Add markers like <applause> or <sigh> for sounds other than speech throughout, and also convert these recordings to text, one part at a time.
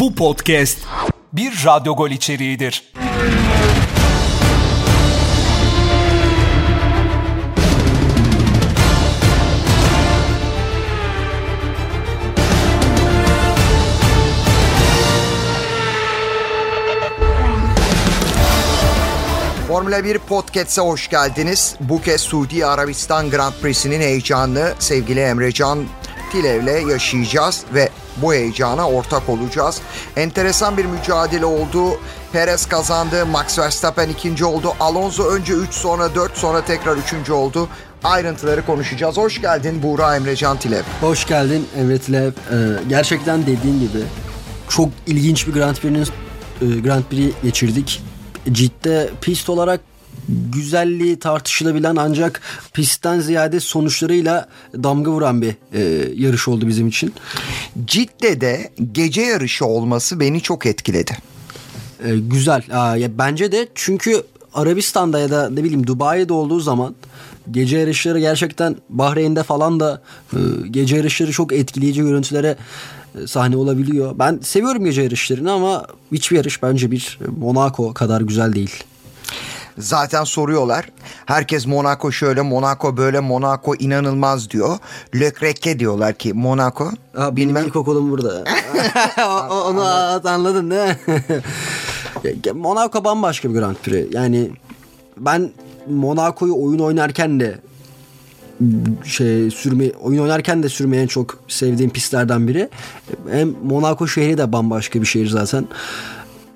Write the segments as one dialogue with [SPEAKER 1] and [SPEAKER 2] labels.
[SPEAKER 1] Bu podcast bir Radyo Gol içeriğidir.
[SPEAKER 2] Formula 1 Podcast'a hoş geldiniz. Bu kez Suudi Arabistan Grand Prix'sinin heyecanını sevgili Emrecan Tilev'le yaşayacağız ve bu heyecana ortak olacağız. Enteresan bir mücadele oldu. Perez kazandı, Max Verstappen ikinci oldu. Alonso önce 3 sonra 4 sonra tekrar üçüncü oldu. Ayrıntıları konuşacağız. Hoş geldin Buğra Emrecan Tilev.
[SPEAKER 3] Hoş geldin Emre Tilev. Ee, gerçekten dediğin gibi çok ilginç bir Grand Prix'nin e, Grand Prix geçirdik. Cidde pist olarak güzelliği tartışılabilen ancak pistten ziyade sonuçlarıyla damga vuran bir e, yarış oldu bizim için.
[SPEAKER 2] Cidde'de gece yarışı olması beni çok etkiledi.
[SPEAKER 3] E, güzel. Aa, ya bence de çünkü Arabistan'da ya da ne bileyim Dubai'de olduğu zaman gece yarışları gerçekten Bahreyn'de falan da e, gece yarışları çok etkileyici görüntülere e, sahne olabiliyor. Ben seviyorum gece yarışlarını ama hiçbir yarış bence bir Monaco kadar güzel değil.
[SPEAKER 2] Zaten soruyorlar. Herkes Monaco şöyle, Monaco böyle, Monaco inanılmaz diyor. Leclerc'e diyorlar ki Monaco.
[SPEAKER 3] Ha, benim
[SPEAKER 2] bilmem-
[SPEAKER 3] ilkokulum burada. <laughs> Onu anladın değil mi? <laughs> Monaco bambaşka bir Grand Prix. Yani ben Monaco'yu oyun oynarken de şey sürme oyun oynarken de sürmeyi en çok sevdiğim pistlerden biri. Hem Monaco şehri de bambaşka bir şehir zaten.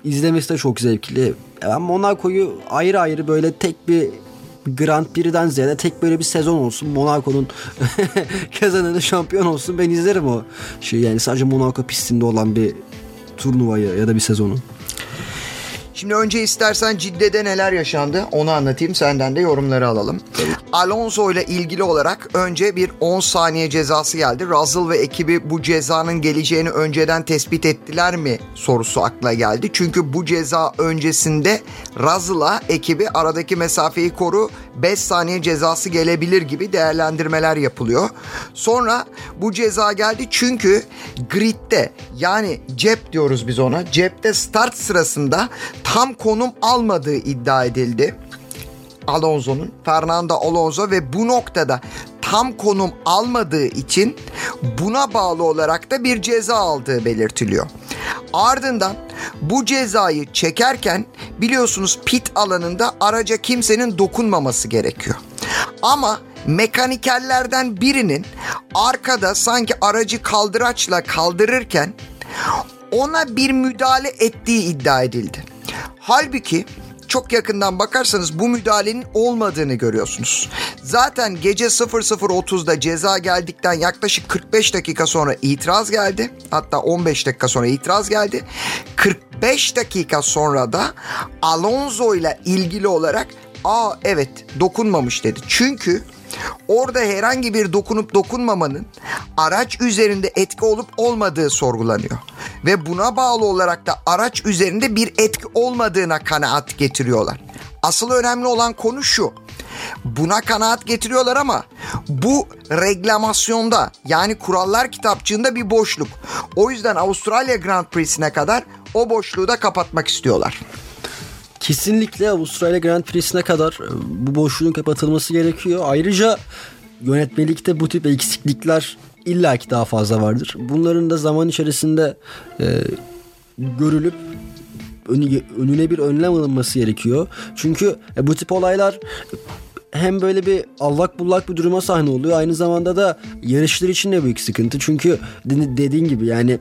[SPEAKER 3] İzlemesi de çok zevkli. Ben Monaco'yu ayrı ayrı böyle tek bir Grand Prix'den ziyade tek böyle bir sezon olsun. Monaco'nun <laughs> kazananı şampiyon olsun. Ben izlerim o şey yani sadece Monaco pistinde olan bir turnuvayı ya da bir sezonu.
[SPEAKER 2] Şimdi önce istersen Cidde'de neler yaşandı onu anlatayım senden de yorumları alalım. Alonso ile ilgili olarak önce bir 10 saniye cezası geldi. Russell ve ekibi bu cezanın geleceğini önceden tespit ettiler mi sorusu akla geldi. Çünkü bu ceza öncesinde Russell'a ekibi aradaki mesafeyi koru 5 saniye cezası gelebilir gibi değerlendirmeler yapılıyor. Sonra bu ceza geldi çünkü gridde yani cep diyoruz biz ona. Cepte start sırasında tam konum almadığı iddia edildi. Alonso'nun Fernando Alonso ve bu noktada tam konum almadığı için buna bağlı olarak da bir ceza aldığı belirtiliyor. Ardından bu cezayı çekerken biliyorsunuz pit alanında araca kimsenin dokunmaması gerekiyor. Ama mekanikerlerden birinin arkada sanki aracı kaldıraçla kaldırırken ona bir müdahale ettiği iddia edildi. Halbuki çok yakından bakarsanız bu müdahalenin olmadığını görüyorsunuz. Zaten gece 00.30'da ceza geldikten yaklaşık 45 dakika sonra itiraz geldi. Hatta 15 dakika sonra itiraz geldi. 45 dakika sonra da Alonso ile ilgili olarak aa evet dokunmamış dedi. Çünkü Orada herhangi bir dokunup dokunmamanın araç üzerinde etki olup olmadığı sorgulanıyor. Ve buna bağlı olarak da araç üzerinde bir etki olmadığına kanaat getiriyorlar. Asıl önemli olan konu şu. Buna kanaat getiriyorlar ama bu reglamasyonda yani kurallar kitapçığında bir boşluk. O yüzden Avustralya Grand Prix'sine kadar o boşluğu da kapatmak istiyorlar.
[SPEAKER 3] Kesinlikle Avustralya Grand Prix'sine kadar e, bu boşluğun kapatılması gerekiyor. Ayrıca yönetmelikte bu tip eksiklikler illaki daha fazla vardır. Bunların da zaman içerisinde e, görülüp önü- önüne bir önlem alınması gerekiyor. Çünkü e, bu tip olaylar hem böyle bir allak bullak bir duruma sahne oluyor. Aynı zamanda da yarışlar için de büyük sıkıntı. Çünkü de- dediğin gibi yani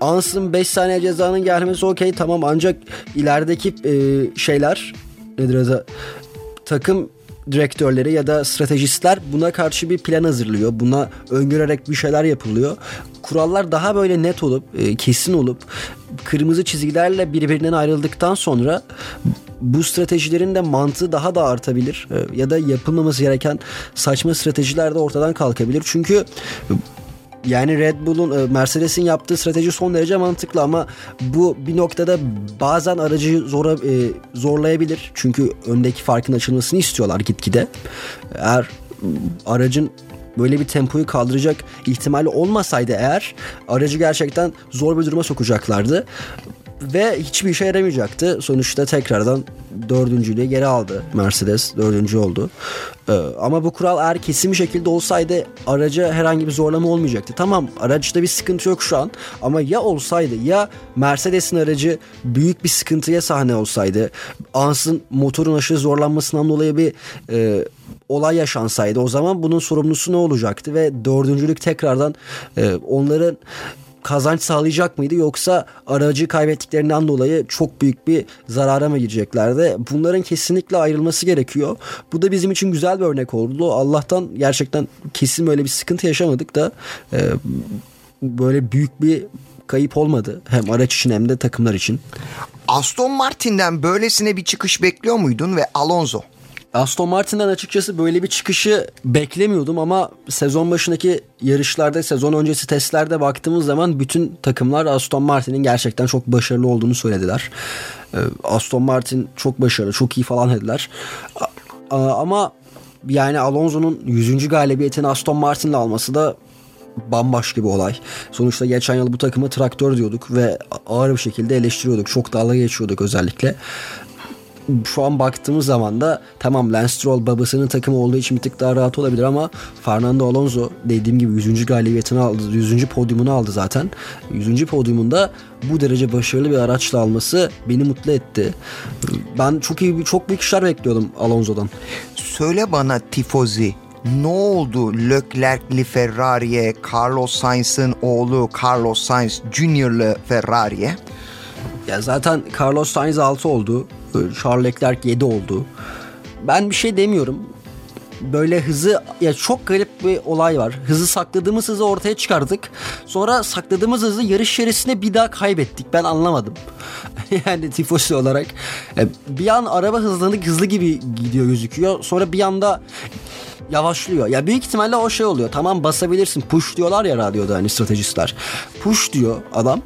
[SPEAKER 3] ansın 5 saniye cezanın gelmesi okey tamam ancak ilerideki e, şeyler nedir adı takım direktörleri ya da stratejistler buna karşı bir plan hazırlıyor. Buna öngörerek bir şeyler yapılıyor. Kurallar daha böyle net olup e, kesin olup kırmızı çizgilerle birbirinden ayrıldıktan sonra bu stratejilerin de mantığı daha da artabilir E, ya da yapılmaması gereken saçma stratejiler de ortadan kalkabilir. Çünkü yani Red Bull'un e, Mercedes'in yaptığı strateji son derece mantıklı ama bu bir noktada bazen aracı zora e, zorlayabilir. Çünkü öndeki farkın açılmasını istiyorlar gitgide. Eğer aracın böyle bir tempoyu kaldıracak ihtimali olmasaydı eğer aracı gerçekten zor bir duruma sokacaklardı ve hiçbir işe yaramayacaktı. Sonuçta tekrardan dördüncülüğü geri aldı Mercedes. Dördüncü oldu. Ee, ama bu kural eğer kesin bir şekilde olsaydı araca herhangi bir zorlama olmayacaktı. Tamam araçta bir sıkıntı yok şu an ama ya olsaydı ya Mercedes'in aracı büyük bir sıkıntıya sahne olsaydı Ans'ın motorun aşırı zorlanmasından dolayı bir e, olay yaşansaydı o zaman bunun sorumlusu ne olacaktı ve dördüncülük tekrardan e, onların kazanç sağlayacak mıydı yoksa aracı kaybettiklerinden dolayı çok büyük bir zarara mı gireceklerdi? Bunların kesinlikle ayrılması gerekiyor. Bu da bizim için güzel bir örnek oldu. Allah'tan gerçekten kesin böyle bir sıkıntı yaşamadık da e, böyle büyük bir kayıp olmadı. Hem araç için hem de takımlar için.
[SPEAKER 2] Aston Martin'den böylesine bir çıkış bekliyor muydun ve Alonso?
[SPEAKER 3] Aston Martin'den açıkçası böyle bir çıkışı beklemiyordum ama sezon başındaki yarışlarda, sezon öncesi testlerde baktığımız zaman bütün takımlar Aston Martin'in gerçekten çok başarılı olduğunu söylediler. Ee, Aston Martin çok başarılı, çok iyi falan dediler. Ama yani Alonso'nun 100. galibiyetini Aston Martin'le alması da bambaşka bir olay. Sonuçta geçen yıl bu takımı traktör diyorduk ve ağır bir şekilde eleştiriyorduk. Çok dalga geçiyorduk özellikle şu an baktığımız zaman da tamam Lance Stroll babasının takımı olduğu için bir tık daha rahat olabilir ama Fernando Alonso dediğim gibi 100. galibiyetini aldı. 100. podyumunu aldı zaten. 100. podyumunda bu derece başarılı bir araçla alması beni mutlu etti. Ben çok iyi çok büyük işler bekliyordum Alonso'dan.
[SPEAKER 2] Söyle bana Tifozi ne oldu Leclerc'li Ferrari'ye, Carlos Sainz'ın oğlu Carlos Sainz Junior'lı Ferrari'ye?
[SPEAKER 3] Ya zaten Carlos Sainz 6 oldu. Charles Leclerc 7 oldu. Ben bir şey demiyorum. Böyle hızı ya çok garip bir olay var. Hızı sakladığımız hızı ortaya çıkardık. Sonra sakladığımız hızı yarış içerisinde bir daha kaybettik. Ben anlamadım. <laughs> yani tifosi olarak. Bir an araba hızlanık hızlı gibi gidiyor gözüküyor. Sonra bir anda yavaşlıyor. Ya büyük ihtimalle o şey oluyor. Tamam basabilirsin. Push diyorlar ya radyoda hani stratejistler. Push diyor adam.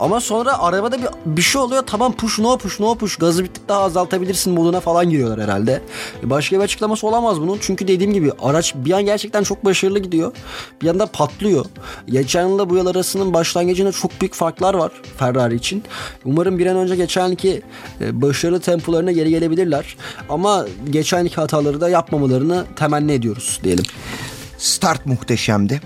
[SPEAKER 3] Ama sonra arabada bir, bir şey oluyor. Tamam push no push no push. Gazı bir tık daha azaltabilirsin moduna falan giriyorlar herhalde. Başka bir açıklaması olamaz bunun. Çünkü dediğim gibi araç bir an gerçekten çok başarılı gidiyor. Bir anda patlıyor. Geçen yılda bu yıl arasının başlangıcında çok büyük farklar var Ferrari için. Umarım bir an önce geçen yılki e, başarılı tempolarına geri gelebilirler. Ama geçen yılki hataları da yapmamalarını temenni ediyoruz diyelim.
[SPEAKER 2] Start muhteşemdi.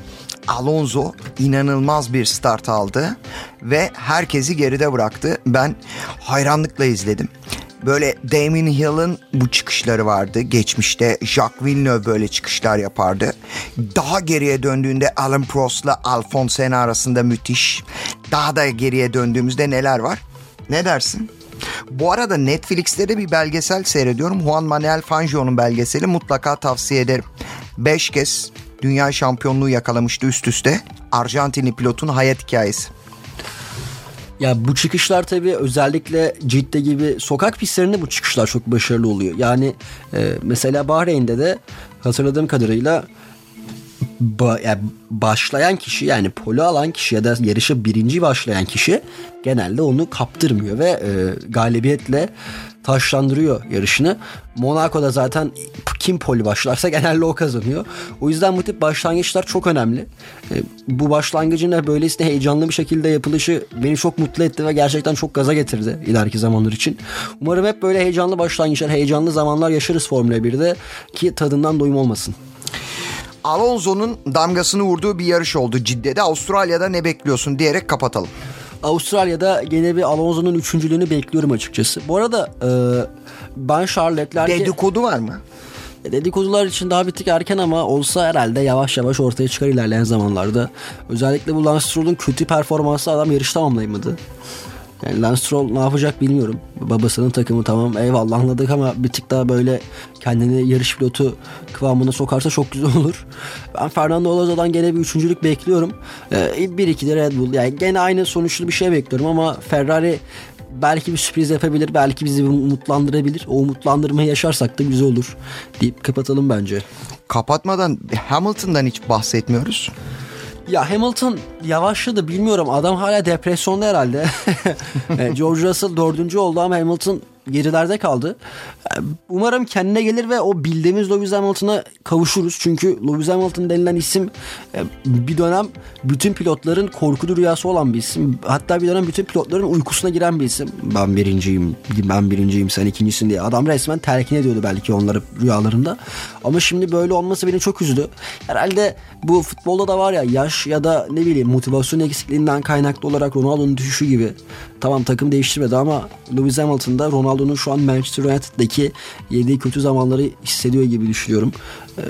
[SPEAKER 2] Alonso inanılmaz bir start aldı ve herkesi geride bıraktı. Ben hayranlıkla izledim. Böyle Damien Hill'ın bu çıkışları vardı. Geçmişte Jacques Villeneuve böyle çıkışlar yapardı. Daha geriye döndüğünde Alan Prost'la Alphonse Senna arasında müthiş. Daha da geriye döndüğümüzde neler var? Ne dersin? Bu arada Netflix'te de bir belgesel seyrediyorum. Juan Manuel Fangio'nun belgeseli mutlaka tavsiye ederim. Beş kez dünya şampiyonluğu yakalamıştı üst üste. Arjantinli pilotun hayat hikayesi.
[SPEAKER 3] Ya bu çıkışlar tabii özellikle Cidde gibi sokak pistlerinde bu çıkışlar çok başarılı oluyor. Yani e, mesela Bahreyn'de de hatırladığım kadarıyla ba, yani başlayan kişi yani polo alan kişi ya da yarışa birinci başlayan kişi genelde onu kaptırmıyor ve e, galibiyetle taşlandırıyor yarışını. Monaco'da zaten kim poli başlarsa genelde o kazanıyor. O yüzden bu tip başlangıçlar çok önemli. E, bu başlangıcın da böylesine heyecanlı bir şekilde yapılışı beni çok mutlu etti ve gerçekten çok gaza getirdi ileriki zamanlar için. Umarım hep böyle heyecanlı başlangıçlar, heyecanlı zamanlar yaşarız Formula 1'de ki tadından doyum olmasın.
[SPEAKER 2] Alonso'nun damgasını vurduğu bir yarış oldu Cidde'de. Avustralya'da ne bekliyorsun diyerek kapatalım.
[SPEAKER 3] Avustralya'da gene bir Alonso'nun üçüncülüğünü bekliyorum açıkçası. Bu arada e, ben Charles Leclerc'e...
[SPEAKER 2] Dedikodu var mı?
[SPEAKER 3] E, dedikodular için daha bir tık erken ama olsa herhalde yavaş yavaş ortaya çıkar ilerleyen zamanlarda. Özellikle bu Lance Stroll'un kötü performansı adam yarış tamamlayamadı. Yani Lance Stroll ne yapacak bilmiyorum. Babasının takımı tamam eyvallah anladık ama bir tık daha böyle kendini yarış pilotu kıvamına sokarsa çok güzel <laughs> olur. Ben Fernando Alonso'dan gene bir üçüncülük bekliyorum. Ee, bir iki de Red Bull. Yani gene aynı sonuçlu bir şey bekliyorum ama Ferrari belki bir sürpriz yapabilir. Belki bizi umutlandırabilir. O umutlandırmayı yaşarsak da güzel olur deyip kapatalım bence.
[SPEAKER 2] Kapatmadan Hamilton'dan hiç bahsetmiyoruz.
[SPEAKER 3] Ya Hamilton yavaşladı bilmiyorum adam hala depresyonda herhalde. <laughs> George Russell dördüncü oldu ama Hamilton gerilerde kaldı. Umarım kendine gelir ve o bildiğimiz Lewis Hamilton'a kavuşuruz. Çünkü Lewis Hamilton denilen isim e, bir dönem bütün pilotların korkulu rüyası olan bir isim. Hatta bir dönem bütün pilotların uykusuna giren bir isim. Ben birinciyim, ben birinciyim, sen ikincisin diye. Adam resmen telkin ediyordu belki onları rüyalarında. Ama şimdi böyle olması beni çok üzdü. Herhalde bu futbolda da var ya yaş ya da ne bileyim motivasyon eksikliğinden kaynaklı olarak Ronaldo'nun düşüşü gibi. Tamam takım değiştirmedi ama Lewis Hamilton'da Ronaldo'nun şu an Manchester United'daki yediği kötü zamanları hissediyor gibi düşünüyorum. Ee,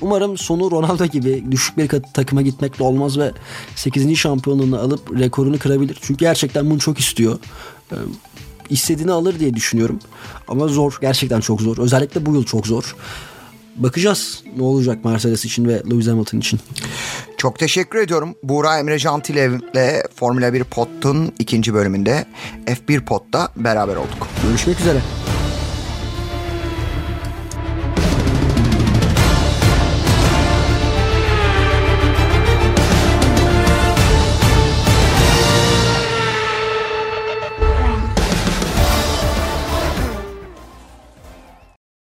[SPEAKER 3] umarım sonu Ronaldo gibi düşük bir takıma gitmekle olmaz ve 8. şampiyonluğunu alıp rekorunu kırabilir. Çünkü gerçekten bunu çok istiyor. Ee, alır diye düşünüyorum. Ama zor. Gerçekten çok zor. Özellikle bu yıl çok zor. Bakacağız ne olacak Mercedes için ve Lewis Hamilton için.
[SPEAKER 2] Çok teşekkür ediyorum. Buğra Emre Cantilev ile Formula 1 Pod'un ikinci bölümünde F1 Pod'da beraber olduk.
[SPEAKER 3] Görüşmek üzere.